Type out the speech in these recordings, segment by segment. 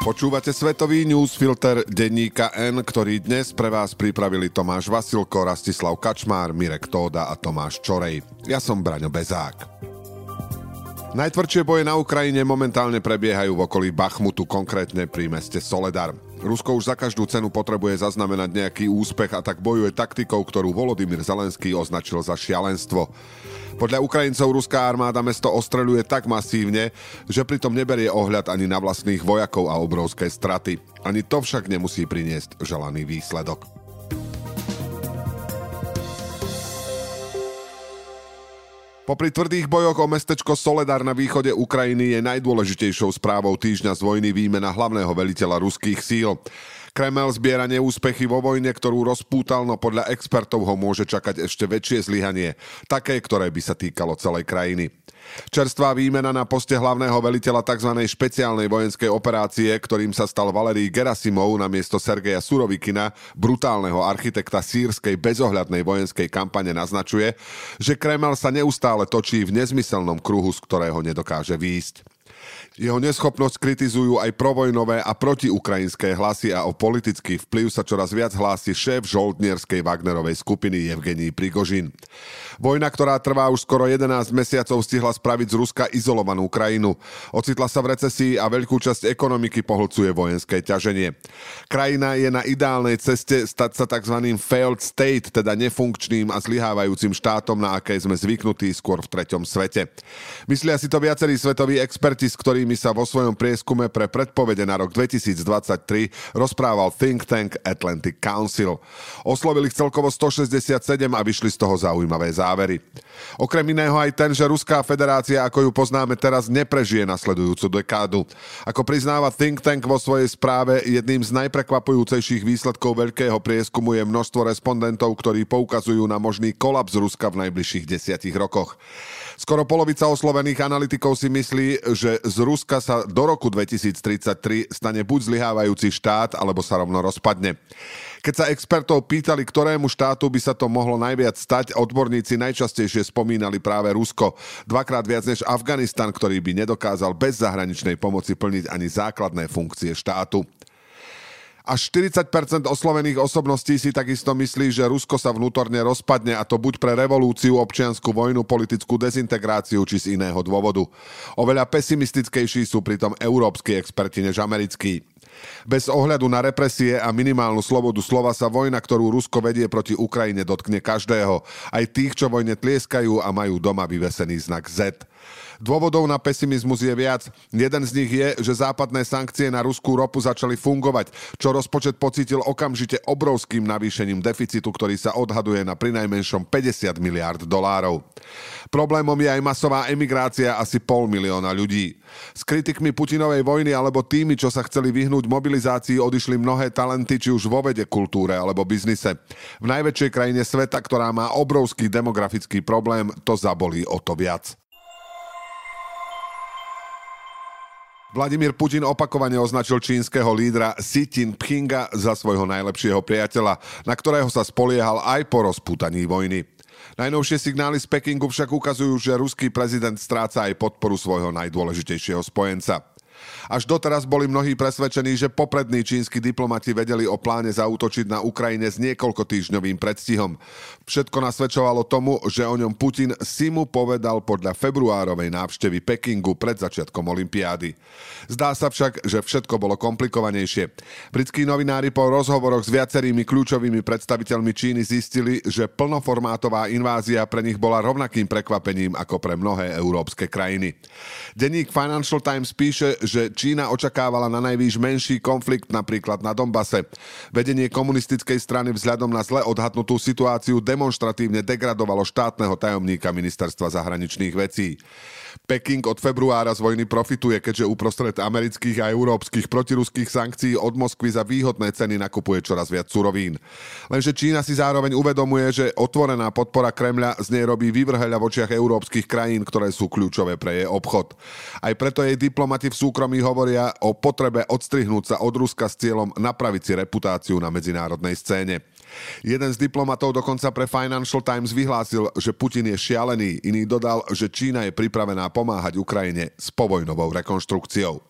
Počúvate Svetový newsfilter denníka N, ktorý dnes pre vás pripravili Tomáš Vasilko, Rastislav Kačmár, Mirek Tóda a Tomáš Čorej. Ja som Braňo Bezák. Najtvrdšie boje na Ukrajine momentálne prebiehajú v okolí Bachmutu, konkrétne pri meste Soledar. Rusko už za každú cenu potrebuje zaznamenať nejaký úspech a tak bojuje taktikou, ktorú Volodymyr Zelenský označil za šialenstvo. Podľa Ukrajincov ruská armáda mesto ostreľuje tak masívne, že pritom neberie ohľad ani na vlastných vojakov a obrovské straty. Ani to však nemusí priniesť želaný výsledok. Popri tvrdých bojoch o mestečko Soledar na východe Ukrajiny je najdôležitejšou správou týždňa z vojny výmena hlavného veliteľa ruských síl. Kreml zbiera neúspechy vo vojne, ktorú rozpútal, no podľa expertov ho môže čakať ešte väčšie zlyhanie, také, ktoré by sa týkalo celej krajiny. Čerstvá výmena na poste hlavného veliteľa tzv. špeciálnej vojenskej operácie, ktorým sa stal Valerí Gerasimov na miesto Sergeja Surovikina, brutálneho architekta sírskej bezohľadnej vojenskej kampane naznačuje, že Kreml sa neustále točí v nezmyselnom kruhu, z ktorého nedokáže výjsť. Jeho neschopnosť kritizujú aj provojnové a protiukrajinské hlasy a o politický vplyv sa čoraz viac hlási šéf žoldnierskej Wagnerovej skupiny Evgení Prigožin. Vojna, ktorá trvá už skoro 11 mesiacov, stihla spraviť z Ruska izolovanú krajinu. Ocitla sa v recesii a veľkú časť ekonomiky pohlcuje vojenské ťaženie. Krajina je na ideálnej ceste stať sa tzv. failed state, teda nefunkčným a zlyhávajúcim štátom, na aké sme zvyknutí skôr v treťom svete. Myslia si to viacerí svetoví experti, s ktorými sa vo svojom prieskume pre predpovede na rok 2023 rozprával think tank Atlantic Council. Oslovili ich celkovo 167 a vyšli z toho zaujímavé závery. Okrem iného aj ten, že Ruská federácia, ako ju poznáme teraz, neprežije nasledujúcu dekádu. Ako priznáva think tank vo svojej správe, jedným z najprekvapujúcejších výsledkov veľkého prieskumu je množstvo respondentov, ktorí poukazujú na možný kolaps Ruska v najbližších desiatich rokoch. Skoro polovica oslovených analytikov si myslí, že z Ruska sa do roku 2033 stane buď zlyhávajúci štát, alebo sa rovno rozpadne. Keď sa expertov pýtali, ktorému štátu by sa to mohlo najviac stať, odborníci najčastejšie spomínali práve Rusko. Dvakrát viac než Afganistan, ktorý by nedokázal bez zahraničnej pomoci plniť ani základné funkcie štátu. Až 40% oslovených osobností si takisto myslí, že Rusko sa vnútorne rozpadne a to buď pre revolúciu, občianskú vojnu, politickú dezintegráciu či z iného dôvodu. Oveľa pesimistickejší sú pritom európsky experti než americkí. Bez ohľadu na represie a minimálnu slobodu slova sa vojna, ktorú Rusko vedie proti Ukrajine, dotkne každého. Aj tých, čo vojne tlieskajú a majú doma vyvesený znak Z. Dôvodov na pesimizmus je viac. Jeden z nich je, že západné sankcie na ruskú ropu začali fungovať, čo rozpočet pocítil okamžite obrovským navýšením deficitu, ktorý sa odhaduje na prinajmenšom 50 miliard dolárov. Problémom je aj masová emigrácia asi pol milióna ľudí. S kritikmi Putinovej vojny alebo tými, čo sa chceli vyhnúť mobilizácii, odišli mnohé talenty, či už vo vede, kultúre alebo biznise. V najväčšej krajine sveta, ktorá má obrovský demografický problém, to zabolí o to viac. Vladimír Putin opakovane označil čínskeho lídra Xi Jinpinga za svojho najlepšieho priateľa, na ktorého sa spoliehal aj po rozputaní vojny. Najnovšie signály z Pekingu však ukazujú, že ruský prezident stráca aj podporu svojho najdôležitejšieho spojenca. Až doteraz boli mnohí presvedčení, že poprední čínsky diplomati vedeli o pláne zautočiť na Ukrajine s niekoľko týždňovým predstihom. Všetko nasvedčovalo tomu, že o ňom Putin si mu povedal podľa februárovej návštevy Pekingu pred začiatkom Olympiády. Zdá sa však, že všetko bolo komplikovanejšie. Britskí novinári po rozhovoroch s viacerými kľúčovými predstaviteľmi Číny zistili, že plnoformátová invázia pre nich bola rovnakým prekvapením ako pre mnohé európske krajiny. Denník Financial Times píše, že Čína očakávala na najvýš menší konflikt napríklad na Dombase. Vedenie komunistickej strany vzhľadom na zle odhadnutú situáciu demonstratívne degradovalo štátneho tajomníka ministerstva zahraničných vecí. Peking od februára z vojny profituje, keďže uprostred amerických a európskych protiruských sankcií od Moskvy za výhodné ceny nakupuje čoraz viac surovín. Lenže Čína si zároveň uvedomuje, že otvorená podpora Kremľa z nej robí vyvrheľa v očiach európskych krajín, ktoré sú kľúčové pre jej obchod. Aj preto jej diplomati v súkromí hovoria o potrebe odstrihnúť sa od Ruska s cieľom napraviť si reputáciu na medzinárodnej scéne. Jeden z diplomatov dokonca pre Financial Times vyhlásil, že Putin je šialený, iný dodal, že Čína je pripravená pomáhať Ukrajine s povojnovou rekonštrukciou.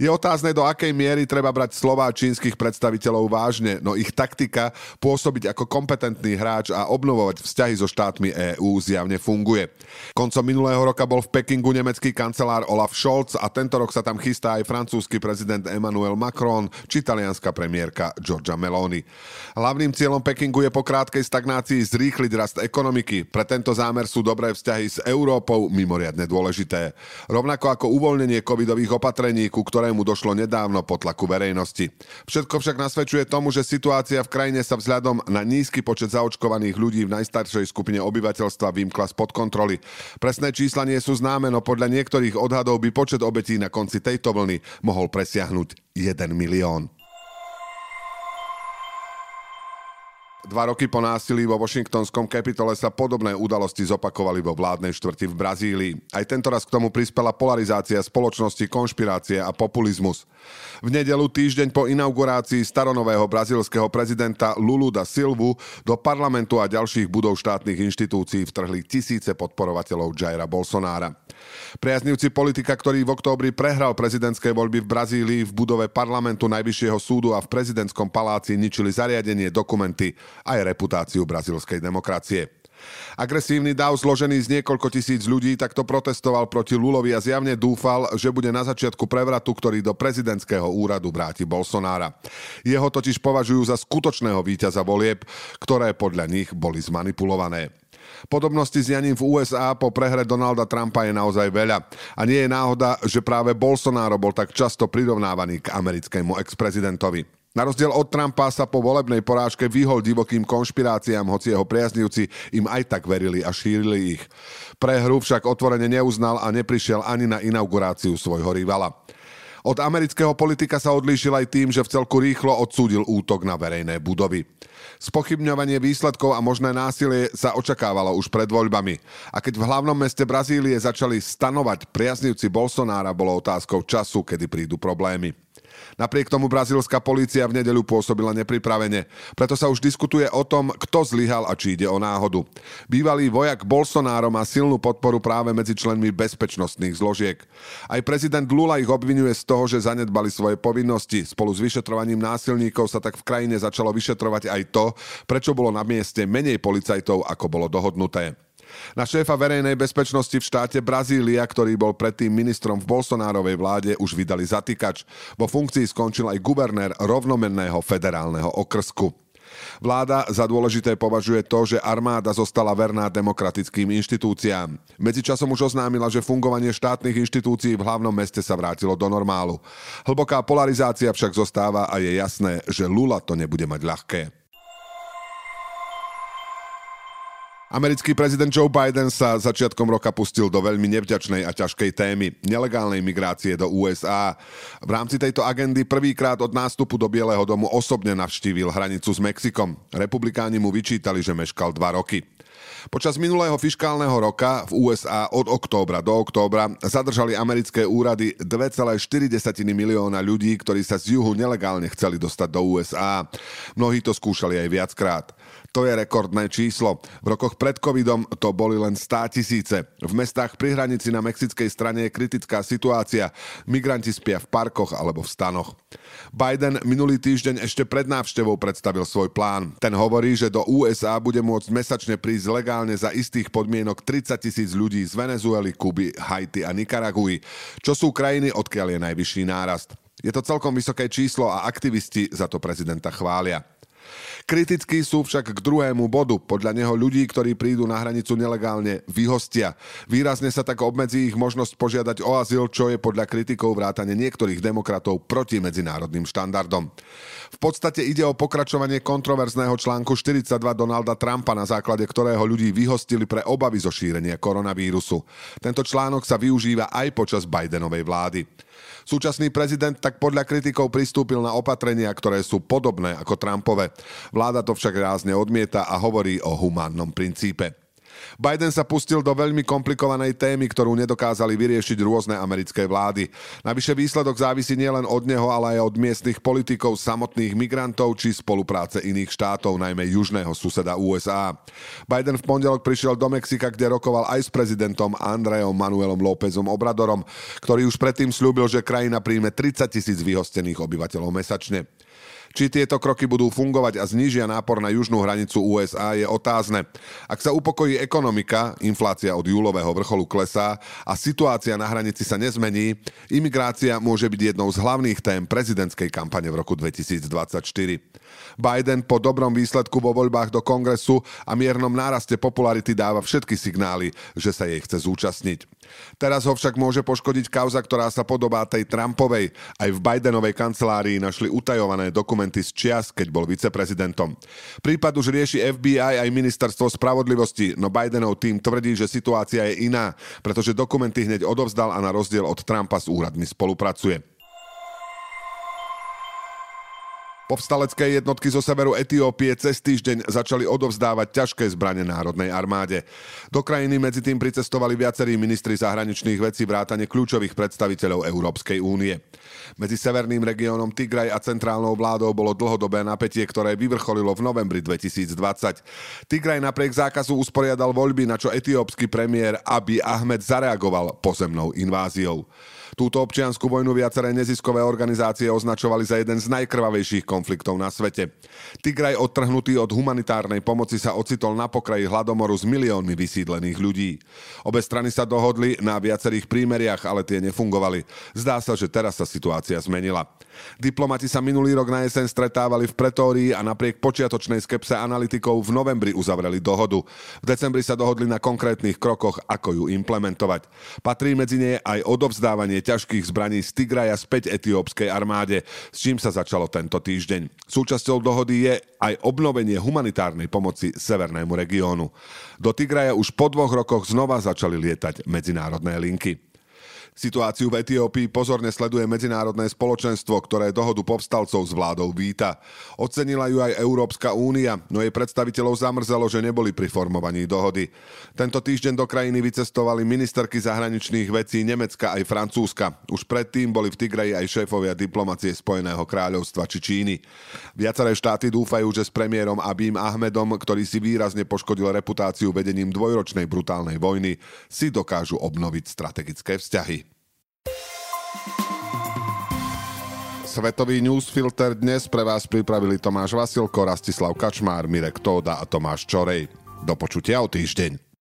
Je otázne, do akej miery treba brať slová čínskych predstaviteľov vážne, no ich taktika pôsobiť ako kompetentný hráč a obnovovať vzťahy so štátmi EÚ zjavne funguje. Koncom minulého roka bol v Pekingu nemecký kancelár Olaf Scholz a tento rok sa tam chystá aj francúzsky prezident Emmanuel Macron či talianská premiérka Giorgia Meloni. Hlavným cieľom Pekingu je po krátkej stagnácii zrýchliť rast ekonomiky. Pre tento zámer sú dobré vzťahy s Európou mimoriadne dôležité. Rovnako ako uvoľnenie covidových opatrení, ku ktoré ktorému došlo nedávno po tlaku verejnosti. Všetko však nasvedčuje tomu, že situácia v krajine sa vzhľadom na nízky počet zaočkovaných ľudí v najstaršej skupine obyvateľstva vymkla spod kontroly. Presné čísla nie sú známe, no podľa niektorých odhadov by počet obetí na konci tejto vlny mohol presiahnuť 1 milión. Dva roky po násilí vo Washingtonskom kapitole sa podobné udalosti zopakovali vo vládnej štvrti v Brazílii. Aj tento raz k tomu prispela polarizácia spoločnosti, konšpirácie a populizmus. V nedelu týždeň po inaugurácii staronového brazílskeho prezidenta Lulu da Silvu do parlamentu a ďalších budov štátnych inštitúcií vtrhli tisíce podporovateľov Jaira Bolsonára. Priaznivci politika, ktorý v októbri prehral prezidentské voľby v Brazílii v budove parlamentu Najvyššieho súdu a v prezidentskom paláci ničili zariadenie, dokumenty aj reputáciu brazílskej demokracie. Agresívny dav zložený z niekoľko tisíc ľudí takto protestoval proti Lulovi a zjavne dúfal, že bude na začiatku prevratu, ktorý do prezidentského úradu vráti Bolsonára. Jeho totiž považujú za skutočného víťaza volieb, ktoré podľa nich boli zmanipulované. Podobnosti s Janím v USA po prehre Donalda Trumpa je naozaj veľa. A nie je náhoda, že práve Bolsonaro bol tak často prirovnávaný k americkému ex-prezidentovi. Na rozdiel od Trumpa sa po volebnej porážke vyhol divokým konšpiráciám, hoci jeho priaznivci im aj tak verili a šírili ich. Prehru však otvorene neuznal a neprišiel ani na inauguráciu svojho rivala. Od amerického politika sa odlíšil aj tým, že v celku rýchlo odsúdil útok na verejné budovy. Spochybňovanie výsledkov a možné násilie sa očakávalo už pred voľbami. A keď v hlavnom meste Brazílie začali stanovať priaznivci Bolsonára, bolo otázkou času, kedy prídu problémy. Napriek tomu brazílska polícia v nedeľu pôsobila nepripravene. Preto sa už diskutuje o tom, kto zlyhal a či ide o náhodu. Bývalý vojak Bolsonaro má silnú podporu práve medzi členmi bezpečnostných zložiek. Aj prezident Lula ich obvinuje z toho, že zanedbali svoje povinnosti. Spolu s vyšetrovaním násilníkov sa tak v krajine začalo vyšetrovať aj to, prečo bolo na mieste menej policajtov, ako bolo dohodnuté. Na šéfa verejnej bezpečnosti v štáte Brazília, ktorý bol predtým ministrom v Bolsonárovej vláde, už vydali zatýkač. Vo funkcii skončil aj guvernér rovnomenného federálneho okrsku. Vláda za dôležité považuje to, že armáda zostala verná demokratickým inštitúciám. Medzičasom už oznámila, že fungovanie štátnych inštitúcií v hlavnom meste sa vrátilo do normálu. Hlboká polarizácia však zostáva a je jasné, že Lula to nebude mať ľahké. Americký prezident Joe Biden sa začiatkom roka pustil do veľmi nevďačnej a ťažkej témy nelegálnej migrácie do USA. V rámci tejto agendy prvýkrát od nástupu do Bieleho domu osobne navštívil hranicu s Mexikom. Republikáni mu vyčítali, že meškal dva roky. Počas minulého fiškálneho roka v USA od októbra do októbra zadržali americké úrady 2,4 milióna ľudí, ktorí sa z juhu nelegálne chceli dostať do USA. Mnohí to skúšali aj viackrát. To je rekordné číslo. V rokoch pred covidom to boli len 100 tisíce. V mestách pri hranici na mexickej strane je kritická situácia. Migranti spia v parkoch alebo v stanoch. Biden minulý týždeň ešte pred návštevou predstavil svoj plán. Ten hovorí, že do USA bude môcť mesačne prísť legálne za istých podmienok 30 tisíc ľudí z Venezuely, Kuby, Haiti a Nikaraguji, čo sú krajiny, odkiaľ je najvyšší nárast. Je to celkom vysoké číslo a aktivisti za to prezidenta chvália. Kritickí sú však k druhému bodu. Podľa neho ľudí, ktorí prídu na hranicu nelegálne, vyhostia. Výrazne sa tak obmedzí ich možnosť požiadať o azyl, čo je podľa kritikov vrátane niektorých demokratov proti medzinárodným štandardom. V podstate ide o pokračovanie kontroverzného článku 42 Donalda Trumpa, na základe ktorého ľudí vyhostili pre obavy zo šírenia koronavírusu. Tento článok sa využíva aj počas Bidenovej vlády. Súčasný prezident tak podľa kritikov pristúpil na opatrenia, ktoré sú podobné ako Trumpové. Vláda to však rázne odmieta a hovorí o humánnom princípe. Biden sa pustil do veľmi komplikovanej témy, ktorú nedokázali vyriešiť rôzne americké vlády. Navyše výsledok závisí nielen od neho, ale aj od miestnych politikov, samotných migrantov či spolupráce iných štátov, najmä južného suseda USA. Biden v pondelok prišiel do Mexika, kde rokoval aj s prezidentom Andreom Manuelom Lópezom Obradorom, ktorý už predtým slúbil, že krajina príjme 30 tisíc vyhostených obyvateľov mesačne. Či tieto kroky budú fungovať a znížia nápor na južnú hranicu USA je otázne. Ak sa upokojí ekonomika, inflácia od júlového vrcholu klesá a situácia na hranici sa nezmení, imigrácia môže byť jednou z hlavných tém prezidentskej kampane v roku 2024. Biden po dobrom výsledku vo voľbách do kongresu a miernom náraste popularity dáva všetky signály, že sa jej chce zúčastniť. Teraz ho však môže poškodiť kauza, ktorá sa podobá tej Trumpovej. Aj v Bidenovej kancelárii našli utajované dokumenty z čias, keď bol viceprezidentom. Prípad už rieši FBI aj ministerstvo spravodlivosti, no Bidenov tým tvrdí, že situácia je iná, pretože dokumenty hneď odovzdal a na rozdiel od Trumpa s úradmi spolupracuje. Povstalecké jednotky zo severu Etiópie cez týždeň začali odovzdávať ťažké zbrane Národnej armáde. Do krajiny medzi tým pricestovali viacerí ministri zahraničných vecí vrátane kľúčových predstaviteľov Európskej únie. Medzi severným regiónom Tigraj a centrálnou vládou bolo dlhodobé napätie, ktoré vyvrcholilo v novembri 2020. Tigraj napriek zákazu usporiadal voľby, na čo etiópsky premiér Abiy Ahmed zareagoval pozemnou inváziou. Túto občianskú vojnu viaceré neziskové organizácie označovali za jeden z najkrvavejších konfliktov na svete. Tigraj odtrhnutý od humanitárnej pomoci sa ocitol na pokraji hladomoru s miliónmi vysídlených ľudí. Obe strany sa dohodli na viacerých prímeriach, ale tie nefungovali. Zdá sa, že teraz sa situácia zmenila. Diplomati sa minulý rok na jeseň stretávali v Pretórii a napriek počiatočnej skepse analytikov v novembri uzavreli dohodu. V decembri sa dohodli na konkrétnych krokoch, ako ju implementovať. Patrí medzi ne aj odovzdávanie ťažkých zbraní z Tigraja späť etiópskej armáde, s čím sa začalo tento týždeň. Súčasťou dohody je aj obnovenie humanitárnej pomoci severnému regiónu. Do Tigraja už po dvoch rokoch znova začali lietať medzinárodné linky. Situáciu v Etiópii pozorne sleduje medzinárodné spoločenstvo, ktoré dohodu povstalcov s vládou víta. Ocenila ju aj Európska únia, no jej predstaviteľov zamrzelo, že neboli pri formovaní dohody. Tento týždeň do krajiny vycestovali ministerky zahraničných vecí Nemecka aj Francúzska. Už predtým boli v Tigreji aj šéfovia diplomacie Spojeného kráľovstva či Číny. Viaceré štáty dúfajú, že s premiérom Abím Ahmedom, ktorý si výrazne poškodil reputáciu vedením dvojročnej brutálnej vojny, si dokážu obnoviť strategické vzťahy. Svetový newsfilter dnes pre vás pripravili Tomáš Vasilko, Rastislav Kačmár, Mirek Tóda a Tomáš Čorej. Do počutia o týždeň.